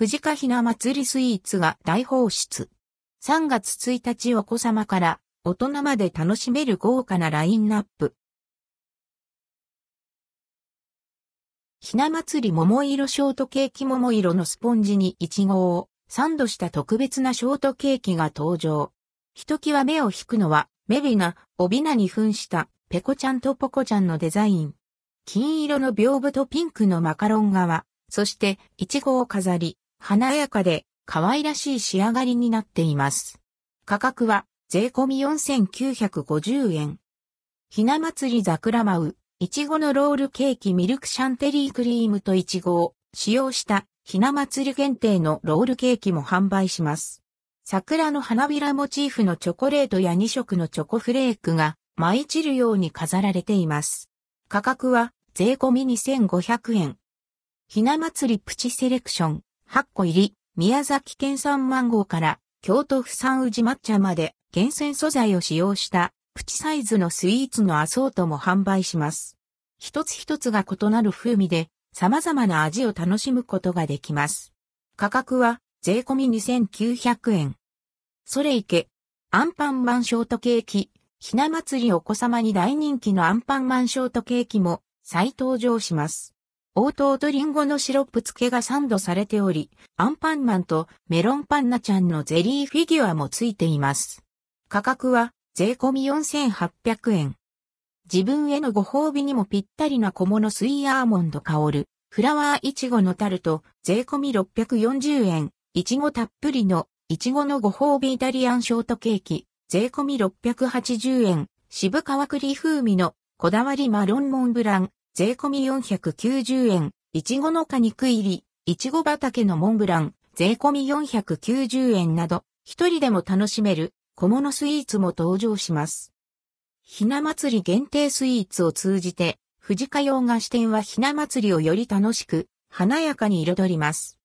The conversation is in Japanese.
藤家ひな祭りスイーツが大放出。3月1日お子様から大人まで楽しめる豪華なラインナップ。ひな祭り桃色ショートケーキ桃色のスポンジにイチゴをサンドした特別なショートケーキが登場。ひときわ目を引くのは、メビナ、オビナに扮したペコちゃんとポコちゃんのデザイン。金色の屏風とピンクのマカロン側、そしてイチゴを飾り、華やかで可愛らしい仕上がりになっています。価格は税込み4950円。ひな祭り桜舞う、いちごのロールケーキミルクシャンテリークリームといちごを使用したひな祭り限定のロールケーキも販売します。桜の花びらモチーフのチョコレートや2色のチョコフレークが舞い散るように飾られています。価格は税込み2500円。ひな祭りプチセレクション8個入り、宮崎県産マンゴーから京都府産宇治抹茶まで厳選素材を使用したプチサイズのスイーツのアソートも販売します。一つ一つが異なる風味で様々な味を楽しむことができます。価格は税込み2900円。それいけ、アンパンマンショートケーキ、ひな祭りお子様に大人気のアンパンマンショートケーキも再登場します。応答とリンゴのシロップ漬けがサンドされており、アンパンマンとメロンパンナちゃんのゼリーフィギュアもついています。価格は税込み4800円。自分へのご褒美にもぴったりな小物スイーアーモンド香る、フラワーイチゴのタルト、税込み640円。いちごたっぷりの、いちごのご褒美イタリアンショートケーキ、税込み680円。渋皮栗風味の、こだわりマロンモンブラン、税込み490円、いちごの果肉入り、いちご畑のモンブラン、税込み490円など、一人でも楽しめる小物スイーツも登場します。ひな祭り限定スイーツを通じて、富士家洋菓子店はひな祭りをより楽しく、華やかに彩ります。